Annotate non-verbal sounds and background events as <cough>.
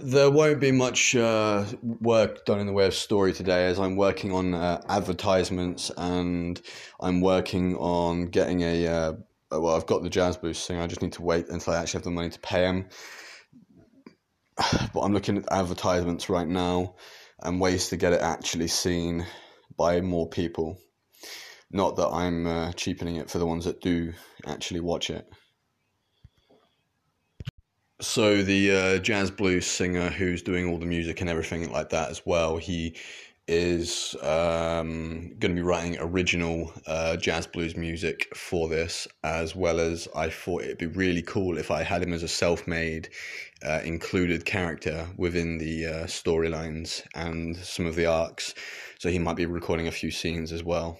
There won't be much uh, work done in the way of story today, as I'm working on uh, advertisements and I'm working on getting a. Uh, well, I've got the jazz blues singer. I just need to wait until I actually have the money to pay him. <sighs> But I'm looking at advertisements right now and ways to get it actually seen by more people. Not that I'm uh, cheapening it for the ones that do actually watch it. So the uh, jazz blues singer who's doing all the music and everything like that as well, he is um, going to be writing original uh, jazz blues music for this, as well as I thought it'd be really cool if I had him as a self-made uh, included character within the uh, storylines and some of the arcs. So he might be recording a few scenes as well.